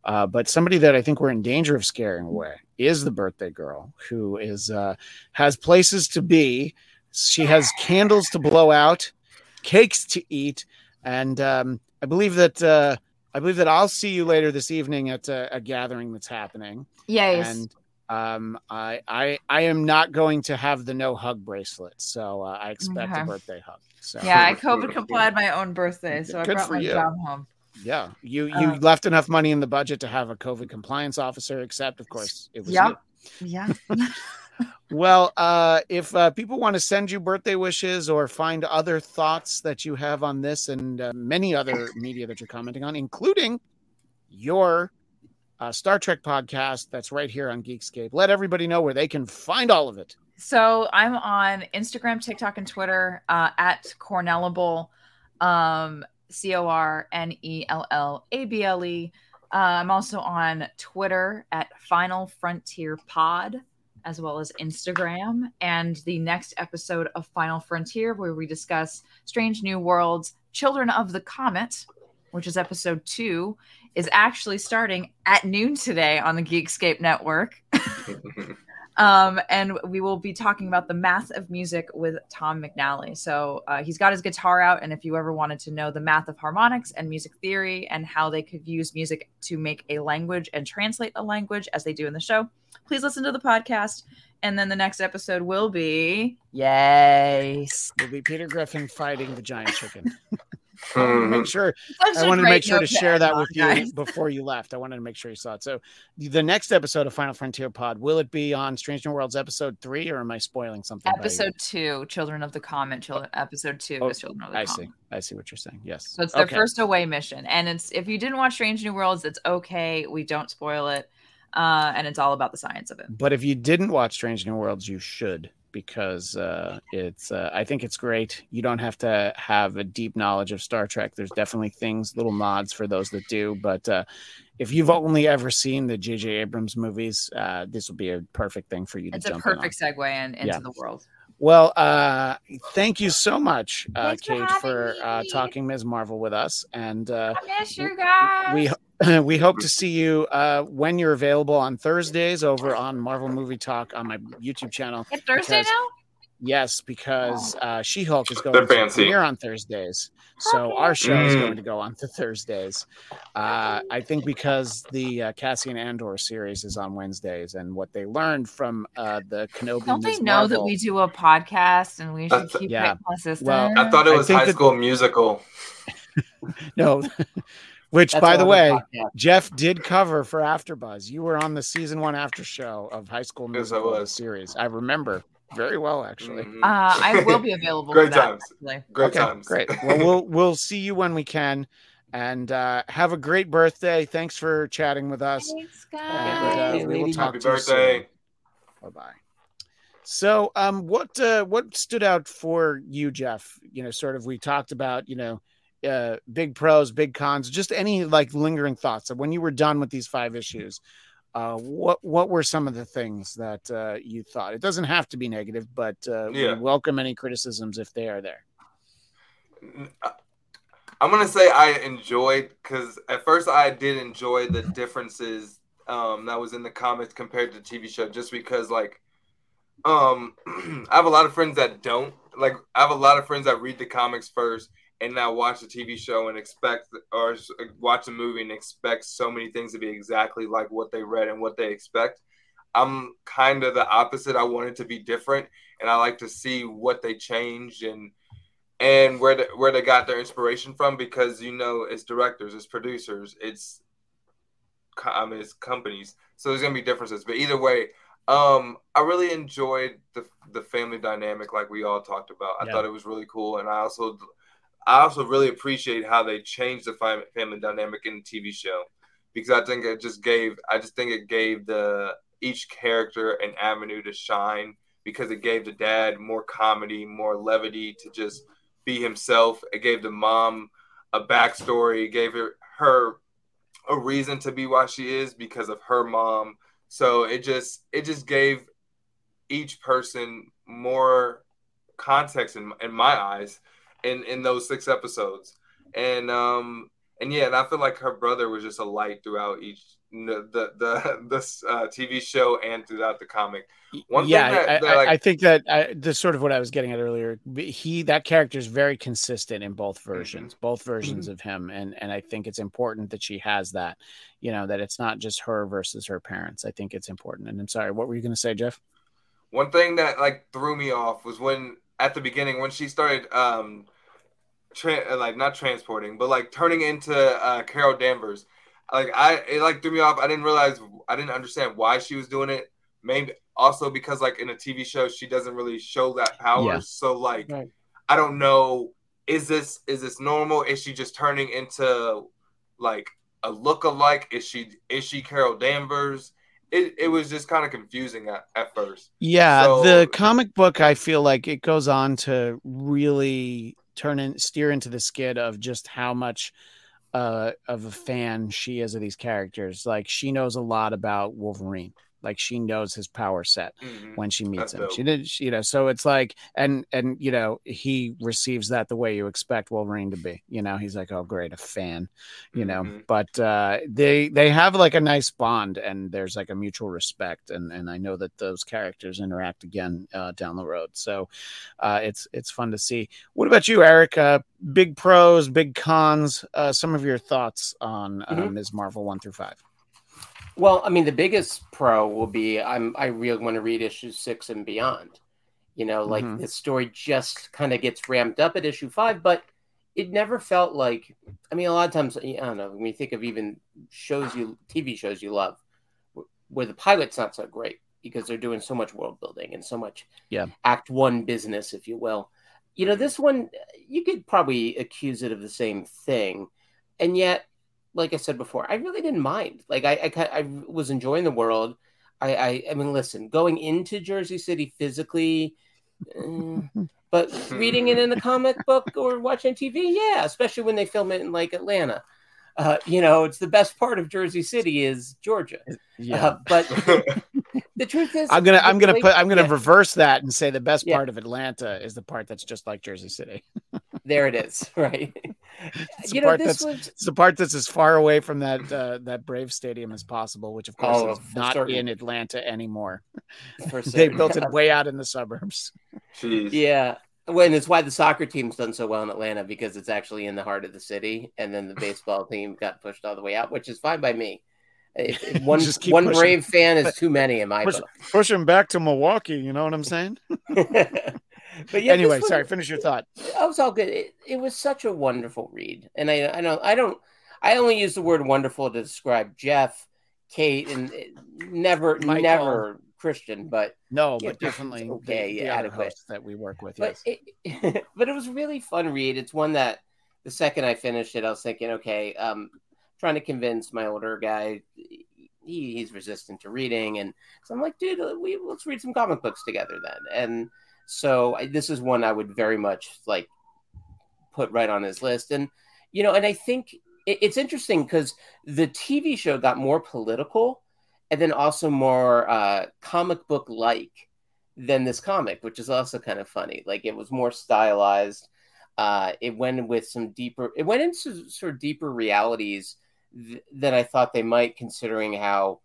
uh, but somebody that I think we're in danger of scaring away is the birthday girl, who is uh, has places to be. She has candles to blow out, cakes to eat, and um, I believe that uh, I believe that I'll see you later this evening at a, a gathering that's happening. Yes. And um, I, I I am not going to have the no hug bracelet, so uh, I expect Okay. a birthday hug. So yeah, I COVID complied my own birthday, so I brought my you. job home. Yeah, you you Uh, left enough money in the budget to have a COVID compliance officer, except of course it was you. Yep. Yeah. Well, uh, if uh, people want to send you birthday wishes or find other thoughts that you have on this and uh, many other media that you're commenting on, including your uh, Star Trek podcast that's right here on Geekscape, let everybody know where they can find all of it. So I'm on Instagram, TikTok, and Twitter uh, at Cornellable, um, C O R N E L L A B L E. Uh, I'm also on Twitter at Final Frontier Pod, as well as Instagram. And the next episode of Final Frontier, where we discuss Strange New Worlds, Children of the Comet, which is episode two, is actually starting at noon today on the Geekscape Network. Um, and we will be talking about the math of music with Tom McNally. So uh, he's got his guitar out, and if you ever wanted to know the math of harmonics and music theory and how they could use music to make a language and translate a language as they do in the show, please listen to the podcast. And then the next episode will be yes. Will be Peter Griffin fighting the giant chicken. I Mhm. make sure Such I a wanted to make sure to share that on, with you guys. before you left. I wanted to make sure you saw it. So, the next episode of Final Frontier Pod will it be on Strange New Worlds episode three, or am I spoiling something? Episode two, Children of the Comet. Children, episode two Oh, is Children of the I Comet. see. I see what you're saying. Yes. So it's their Okay. first away mission, and it's if you didn't watch Strange New Worlds, it's okay. We don't spoil it, uh, and it's all about the science of it. But if you didn't watch Strange New Worlds, you should because uh, it's. Uh, I think it's great. You don't have to have a deep knowledge of Star Trek. There's definitely things, little nods for those that do. But uh, if you've only ever seen the J.J. Abrams movies, uh, this will be a perfect thing for you to It's a jump in perfect segue in, into Yeah. the world. Well, uh, thank you so much, uh, Thanks for Kate, for uh, talking Ms. Marvel with us, and uh, I miss you guys. we we hope to see you uh, when you're available on Thursdays over on Marvel Movie Talk on my YouTube channel. It's Thursday because- now. Yes, because uh, She Hulk is They're going to fancy. premiere on Thursdays, so Okay. our show is Mm. going to go on to Thursdays. Uh, I think because the uh, Cassian Andor series is on Wednesdays, and what they learned from uh, the Kenobi. Don't they Ms. know that we do a podcast and we should That's- keep yeah. it consistent? Well, I thought it was High that- School Musical. No, which, That's by the way, podcast. Jeff did cover for AfterBuzz. You were on the season one after show of High School Yes, I Musical was. series. I remember very well, actually. Mhm. uh, I will be available. Great for that, times. actually. Great okay, times. great. Well, we'll we'll see you when we can, and uh, have a great birthday. Thanks for chatting with us. Thanks, And, uh, birthday, we will talk Happy to you birthday. Bye bye. So, um, what uh, what stood out for you, Jeff? You know, sort of we talked about, you know, uh, big pros, big cons, just any like lingering thoughts of when you were done with these five issues. Uh, what what were some of the things that uh, you thought? It doesn't have to be negative, but uh, we welcome any criticisms if they are there. I'm gonna say I enjoyed because at first I did enjoy the differences um, that was in the comics compared to the TV show, just because like um, I have a lot of friends that don't like. I have a lot of friends that read the comics first and now watch a TV show and expect or watch a movie and expect so many things to be exactly like what they read and what they expect. I'm kind of the opposite. I want it to be different, and I like to see what they changed and and where the, where they got their inspiration from because you know it's directors, it's producers, it's I mean it's companies, so there's gonna be differences. But either way, um, I really enjoyed the the family dynamic like we all talked about. I Yeah. thought it was really cool, and I also I also really appreciate how they changed the family dynamic in the TV show because I think it just gave I just think it gave the each character an avenue to shine because it gave the dad more comedy, more levity to just be himself. It gave the mom a backstory. Gave her, her a reason to be why she is because of her mom. So it just it just gave each person more context in, in my eyes in in those six episodes. And um and yeah, and I feel like her brother was just a light throughout each the the the this uh, TV show and throughout the comic. One thing yeah, that- I, that, like- I think that I, that's sort of what I was getting at earlier. He that character is very consistent in both Mm-hmm. versions, both versions of him, and and I think it's important that she has that. You know that it's not just her versus her parents. I think it's important. And I'm sorry, what were you going to say, Jeff? One thing that like threw me off was when at the beginning when she started um tra- uh, like not transporting but like turning into uh Carol Danvers. Like I it like threw me off. I didn't realize I didn't understand why she was doing it. Maybe also because like in a TV show she doesn't really show that power. Yeah. So like Right. I don't know is this is this normal? Is she just turning into like a look-alike? Is she is she Carol Danvers? It, it was just kind of confusing at, at first. Yeah, So- the comic book, I feel like it goes on to really turn in, steer into the skid of just how much uh, of a fan she is of these characters. Like she knows a lot about Wolverine. Like she knows his power set Mhm. when she meets That's him. dope. She did, she- you know. So it's like, and and you know, he receives that the way you expect Wolverine to be. You know, he's like, oh great, a fan. You know, Mhm. but uh, they they have like a nice bond, and there's like a mutual respect, and and I know that those characters interact again uh, down the road. So uh, it's it's fun to see. What about you, Eric? Uh, big pros, big cons. Uh, some of your thoughts on uh, Mhm. Ms. Marvel one through five. Well, I mean, the biggest pro will be I'm I really want to read issues six and beyond. You know, like Mhm. the story just kind of gets ramped up at issue five, but it never felt like. I mean, a lot of times, I don't know. When you think of even shows you, TV shows you love, where the pilot's not so great because they're doing so much world building and so much Yeah. act one business, if you will. You know, this one you could probably accuse it of the same thing, and yet like I said before, I really didn't mind. Like I, I, I was enjoying the world. I, I, I mean, listen, going into Jersey City physically, eh, but reading it in the comic book or watching TV, yeah, especially when they film it in like Atlanta. Uh, you know, it's the best part of Jersey City is Georgia. Yeah. Uh, but the truth is, I'm gonna I'm gonna put I'm gonna yeah, reverse that and say the best Yeah. part of Atlanta is the part that's just like Jersey City. there it is, right? It's you the know, part this that's was it's the part that's as far away from that uh, that Brave Stadium as possible, which of course Oh, is not certain. in Atlanta anymore. They built it way out in the suburbs. Jeez. Yeah. When it's why the soccer team's done so well in Atlanta because it's actually in the heart of the city, and then the baseball team got pushed all the way out, which is fine by me. If, if one one pushing. brave fan is too many in my Push, book. push him back to Milwaukee. You know what I'm saying? but yeah, anyway, was- sorry. Finish your thought. It was all good. It, it was such a wonderful read, and I I don't I don't I only use the word wonderful to describe Jeff, Kate, and uh, never Michael. never Christian, but No, Yeah, but definitely okay, the, the yeah, other adequate. that we work with. but Yes. it, but it was a really fun read. It's one that the second I finished it, I was thinking, okay, um, trying to convince my older guy. He, he's resistant to reading, and so I'm like, dude, we let's read some comic books together then. And so I, this is one I would very much like put right on his list. And you know, and I think it, it's interesting because the TV show got more political, and then also more uh, comic book like than this comic, which is also kind of funny. Like it was more stylized. Uh, it went with some deeper. It went into sort of deeper realities th- than I thought they might, considering how,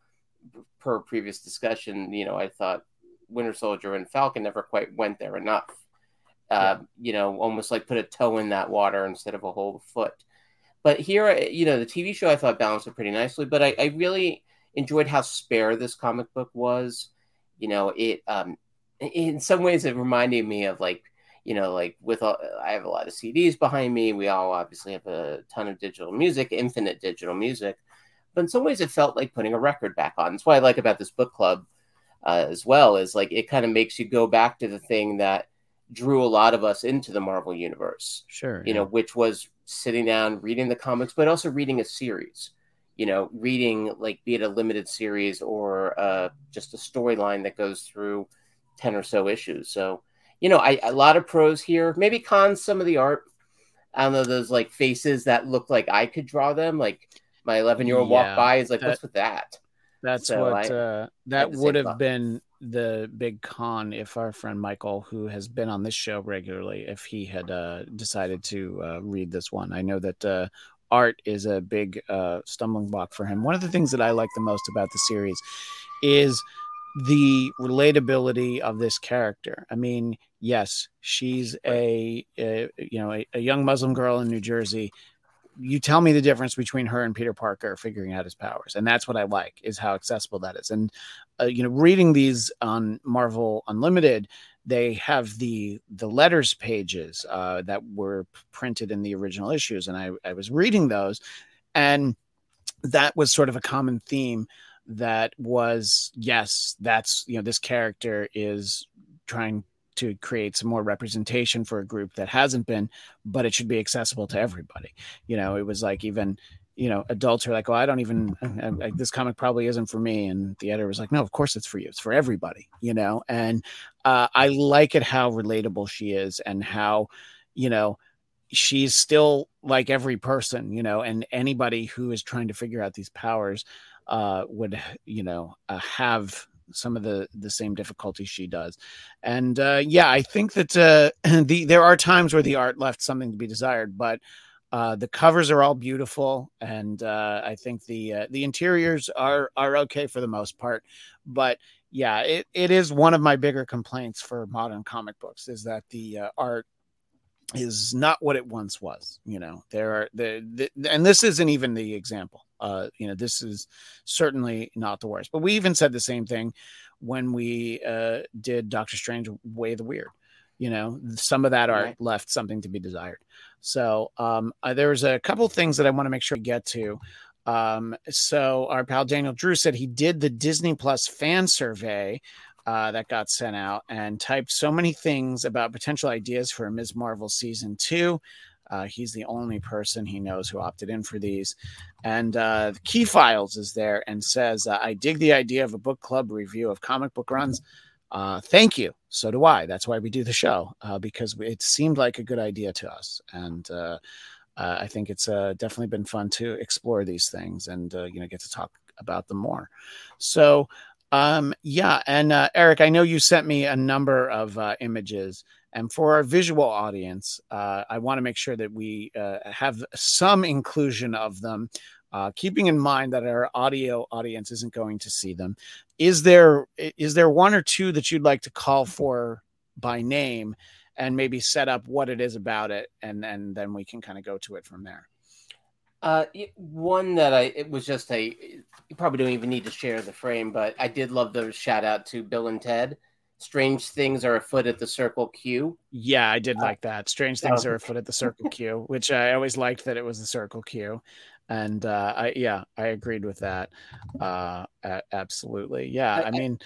per previous discussion, you know, I thought Winter Soldier and Falcon never quite went there enough. Uh, You know, almost like put a toe in that water instead of a whole foot. But here, you know, the TV show I thought balanced it pretty nicely. But I, I really enjoyed how spare this comic book was. You know, it um, in some ways it reminded me of like you know like with all, i have a lot of cds behind me we all obviously have a ton of digital music infinite digital music but in some ways it felt like putting a record back on that's what i like about this book club uh, as well is like it kind of makes you go back to the thing that drew a lot of us into the marvel universe Sure. you know, which was sitting down, reading the comics, but also reading a series. You know, reading like be it a limited series or uh, just a storyline that goes through ten or so issues. So, you know, I a lot of pros here. Maybe cons some of the art. I don't know those like faces that look like I could draw them. Like my eleven year old Yeah, walked by, is like, that- what's with that? That's So what I- uh, that would have thought. been the big con if our friend Michael, who has been on this show regularly, if he had uh, decided to uh, read this one. I know that uh, art is a big uh, stumbling block for him. One of the things that I like the most about the series is the relatability of this character. I mean, yes, she's a, a you know a, a young Muslim girl in New Jersey. You tell me the difference between her and Peter Parker figuring out his powers, and that's what I like is how accessible that is. And uh, you know, reading these on Marvel Unlimited, they have the the letters pages uh, that were printed in the original issues, and I I was reading those, and that was sort of a common theme that was yes that's you know this character is trying to create some more representation for a group that hasn't been but it should be accessible to everybody. You know it was like even you know adults are like oh i don't even I, I, this comic probably isn't for me. And the editor was like no of course it's for you. It's for everybody you know? And uh, i like it how relatable she is and how you know she's still like every person you know? And anybody who is trying to figure out these powers uh, would you know uh, have some of the the same difficulties she does. And uh, yeah i think that uh, the there are times where the art left something to be desired but uh, the covers are all beautiful and uh, i think the uh, the interiors are are okay for the most part. But yeah it, it is one of my bigger complaints for modern comic books is that the uh, art is not what it once was you know? There are the, the and this isn't even the example uh you know this is certainly not the worst but we even said the same thing when we uh did doctor strange way of the weird you know some of that art Right. left something to be desired so um uh, there's a couple things that i want to make sure we get to um so our pal daniel drew said he did the disney plus fan survey uh, that got sent out and typed so many things about potential ideas for Ms. Marvel season two. Uh, he's the only person he knows who opted in for these. And uh, Key Files is there and says, uh, I dig the idea of a book club review of comic book runs. Uh, thank you. So do I. That's why we do the show uh, because it seemed like a good idea to us. And I think it's definitely been fun to explore these things and, you know, get to talk about them more. So, Um, yeah, and uh, Eric, I know you sent me a number of uh, images, and for our visual audience, uh, I want to make sure that we uh, have some inclusion of them, uh, keeping in mind that our audio audience isn't going to see them. Is there is there one or two that you'd like to call for by name, and maybe set up what it is about it, and and then we can kind of go to it from there. Uh, one that I it was just a you probably don't even need to share the frame, but I did love the shout out to Bill and Ted. Strange things are afoot at the Circle Q. Yeah, I did Uh, like that. Strange things oh. are afoot at the Circle Q, which I always liked that it was the Circle Q, and uh, I yeah, I agreed with that. Uh, absolutely, yeah. I- I I- mean,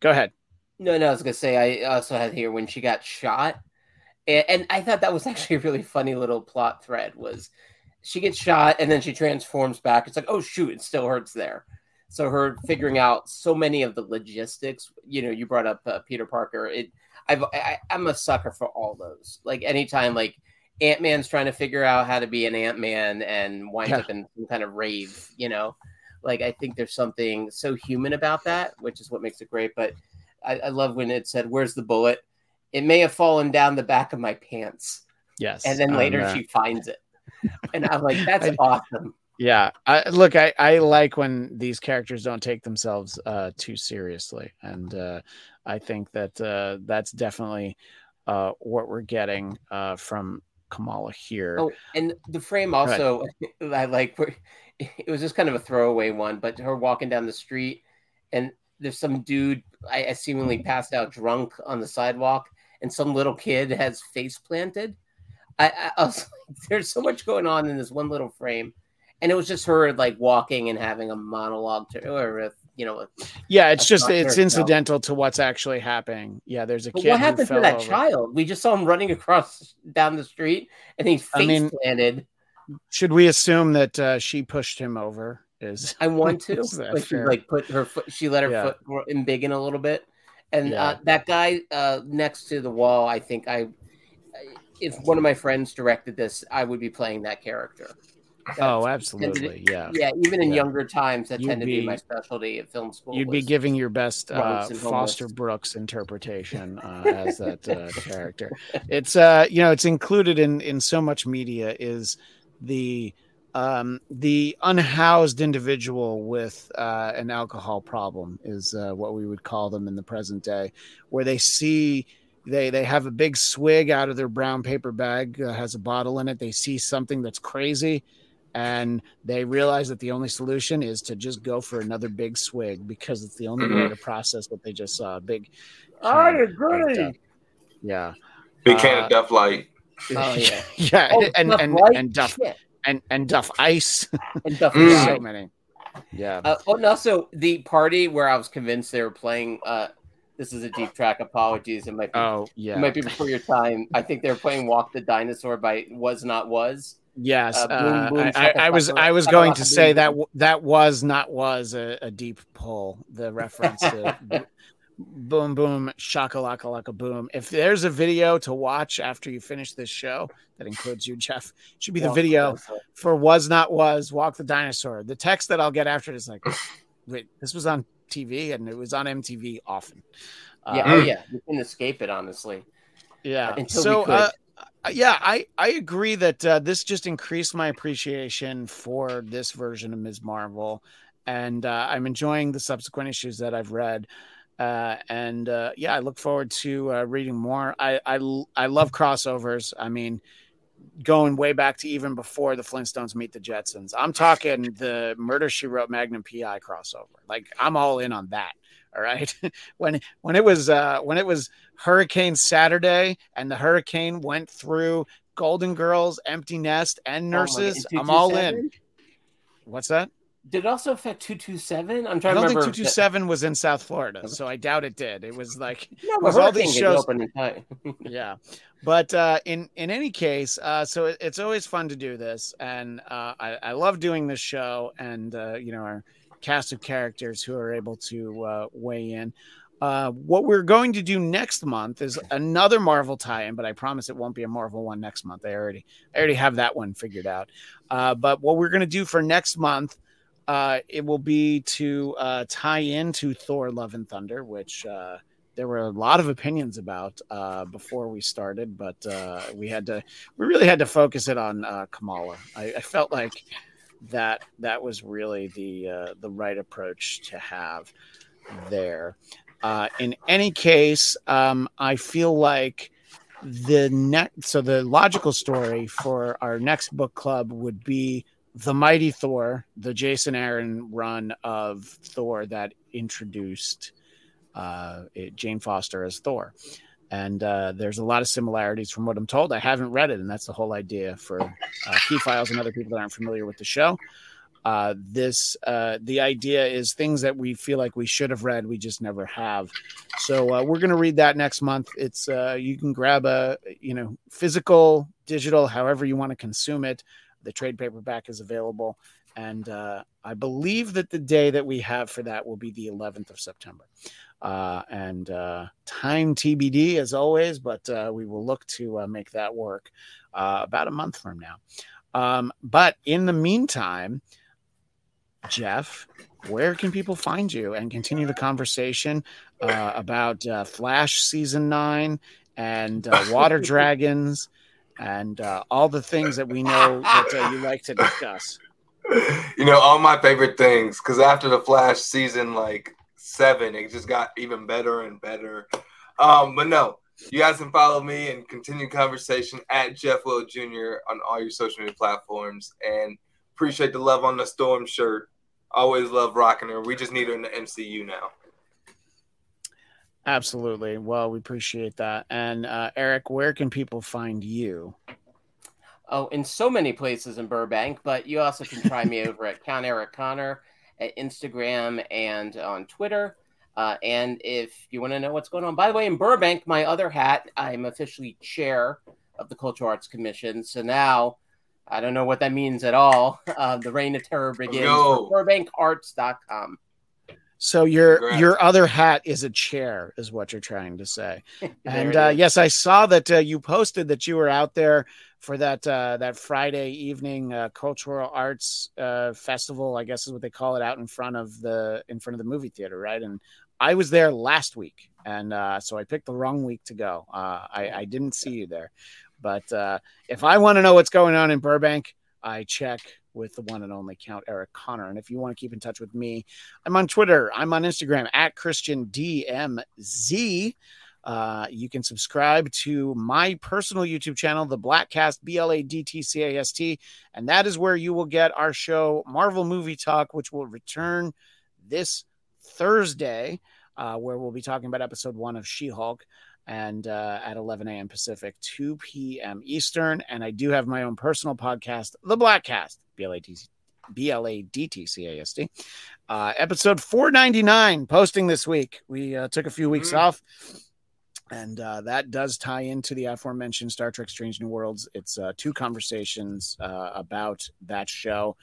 go ahead. No, no, I was gonna say I also had here when she got shot, and, and I thought that was actually a really funny little plot thread. Was she gets shot and then she transforms back? It's like, oh shoot, it still hurts there. So her figuring out so many of the logistics. You know, you brought up uh, Peter Parker. It, I've, I, I'm a sucker for all those. Like anytime, like Ant Man's trying to figure out how to be an Ant Man and winds Yeah. up in some kind of rave. You know, like I think there's something so human about that, which is what makes it great. But I, I love when it said, "Where's the bullet?" It may have fallen down the back of my pants, Yes, and then um, later uh, she finds it, and I'm like, "That's I- awesome." yeah. I, look, I I like when these characters don't take themselves uh, too seriously, and uh, I think that uh, that's definitely uh, what we're getting uh, from Kamala here. Oh, and the frame also, I like. It was just kind of a throwaway one, but her walking down the street, and there's some dude, I, I seemingly passed out drunk on the sidewalk, and some little kid has face planted. I, I, I was like, there's so much going on in this one little frame, and it was just her like walking and having a monologue to, or a, you know, a- Yeah, it's just it's incidental to what's actually happening. Yeah, there's a But kid. what happened to that over. child? We just saw him running across down the street, and he's I mean- planted. Should we assume that uh, she pushed him over? Is I want to. Like she like put her foot. She let her Yeah. foot grow in big in a little bit, and Yeah. uh, that guy uh, next to the wall. I think I, if one of my friends directed this, I would be playing that character. oh, That's- absolutely, yeah. Yeah, even in Yeah. younger times, that You'd tended to be be- my specialty at film school. You'd be giving your best uh, Foster. Brooks interpretation uh, as that uh, character. It's uh, you know, it's included in in so much media is the um, the unhoused individual with uh, an alcohol problem is uh, what we would call them in the present day, where they see they they have a big swig out of their brown paper bag that has a bottle in it. They see something that's crazy, and they realize that the only solution is to just go for another big swig because it's the only way to process what they just saw. A big, I can of agree. Duff. yeah, Big can Uh, of Duff Light. Oh yeah. yeah, Oh, and Duff and Light? and Duff Shit. and and Duff Ice. and Duff Mm. so many. Yeah. Uh, oh, and also the party where I was convinced they were playing. Uh, this is a deep track. Apologies. It might be. oh yeah, It yeah. might be before your time. I think they're playing "Walk the Dinosaur" by Was Not Was. Yes, Uh, boom, uh, boom, I, I, I was I was going to say that w- that was not was a, a deep pull. The reference to b- boom boom shaka laka laka boom. If there's a video to watch after you finish this show that includes you, Jeff, it should be the Walk video Dinosaur. for was not was walk the dinosaur. The text that I'll get after it is like, wait, this was on TV and it was on MTV often. Yeah, Uh, oh yeah, you can escape it honestly. yeah. until so, uh, uh, yeah, I I agree that uh, this just increased my appreciation for this version of Ms. Marvel, and uh, I'm enjoying the subsequent issues that I've read. Uh, and uh, yeah, I look forward to uh, reading more. I, I I love crossovers. I mean, going way back to even before the Flintstones meet the Jetsons. I'm talking the Murder She Wrote Magnum PI crossover. Like I'm all in on that. All right. when when it was uh when it was Hurricane Saturday and the hurricane went through Golden Girls, Empty Nest, and Oh Nurses, God, I'm all in. What's that? Did it also affect two two seven? I'm trying I don't to think remember. 227 was in South Florida, so I doubt it did. It was like No, was all these shows- open yeah but uh in in any case uh so it, it's always fun to do this and uh I, I love doing this show and uh you know our cast of characters who are able to uh weigh in uh what we're going to do next month is another marvel tie-in but i promise it won't be a marvel one next month i already i already have that one figured out uh but what we're going to do for next month uh, it will be to uh, tie into Thor: Love and Thunder, which uh, there were a lot of opinions about uh, before we started, but uh, we had to we really had to focus it on uh, Kamala. I, I felt like that that was really the the right approach to have there. In any case, um, I feel like the next so the logical story for our next book club would be the Mighty Thor, the Jason Aaron run of Thor that introduced uh, it, Jane Foster as Thor. And uh, there's a lot of similarities from what I'm told. I haven't read it, and that's the whole idea for uh, Key Files and other people that aren't familiar with the show. Uh, this uh, the idea is things that we feel like we should have read, we just never have. So uh, we're going to read that next month. It's uh, you can grab a you know physical, digital, however you want to consume it. The trade paperback is available, and uh, I believe that the day that we have for that will be the 11th of September. Uh, and uh, time TBD as always, but uh, we will look to uh, make that work uh, about a month from now. Um, but in the meantime, Jeff, where can people find you and continue the conversation uh, about Flash season nine and Water Dragons and all the things that we know that you like to discuss? You know, all my favorite things because after the Flash season, like seven, it just got even better and better. Um, but no, you guys can follow me and continue conversation at Jeff Will Jr. on all your social media platforms. And appreciate the love on the Storm shirt. Always love rocking her. We just need her in the MCU now. Absolutely. Well, we appreciate that. And uh, Eric, where can people find you? Oh, in so many places in Burbank, but you also can try me over at Count Eric Conner at Instagram and on Twitter. Uh, and if you want to know what's going on, by the way, in Burbank, my other hat, I'm officially chair of the Cultural Arts Commission. So now I don't know what that means at all. Uh, the reign of terror begins. No. BurbankArts.com. So your Congrats. your other hat is a chair, is what you're trying to say. And uh, yes, I saw that uh, you posted that you were out there for that uh, that Friday evening uh, cultural arts uh, festival. I guess is what they call it out in front of the in front of the movie theater, right? And I was there last week, and uh, so I picked the wrong week to go. Uh, I, I didn't see you there, but uh, if I want to know what's going on in Burbank, I check with the one and only Count Eric Conner. And if you want to keep in touch with me, I'm on Twitter. I'm on Instagram at Christian DMZ. Uh, you can subscribe to my personal YouTube channel, the Bladtcast, B L A D T C A S T, and that is where you will get our show, Marvel Movie Talk, which will return this Thursday, uh, where we'll be talking about episode one of She Hulk. And uh, at 11 a.m. Pacific, 2 p.m. Eastern. And I do have my own personal podcast, The Bladtcast, B L A T C B L A D T C A S T. Uh, episode 499 posting this week. We uh, took a few weeks Mm. off, and uh, that does tie into the aforementioned Star Trek Strange New Worlds. It's uh, two conversations uh, about that show.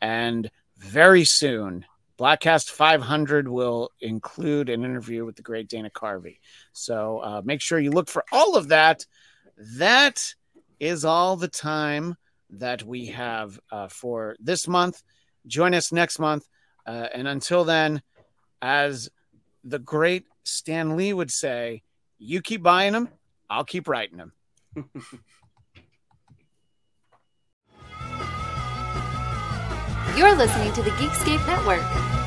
And very soon, Bladtcast 500 will include an interview with the great Dana Carvey. So uh, make sure you look for all of that. That is all the time that we have uh, for this month. Join us next month. Uh, and until then, as the great Stan Lee would say, you keep buying them, I'll keep writing them. You're listening to the Geekscape Network.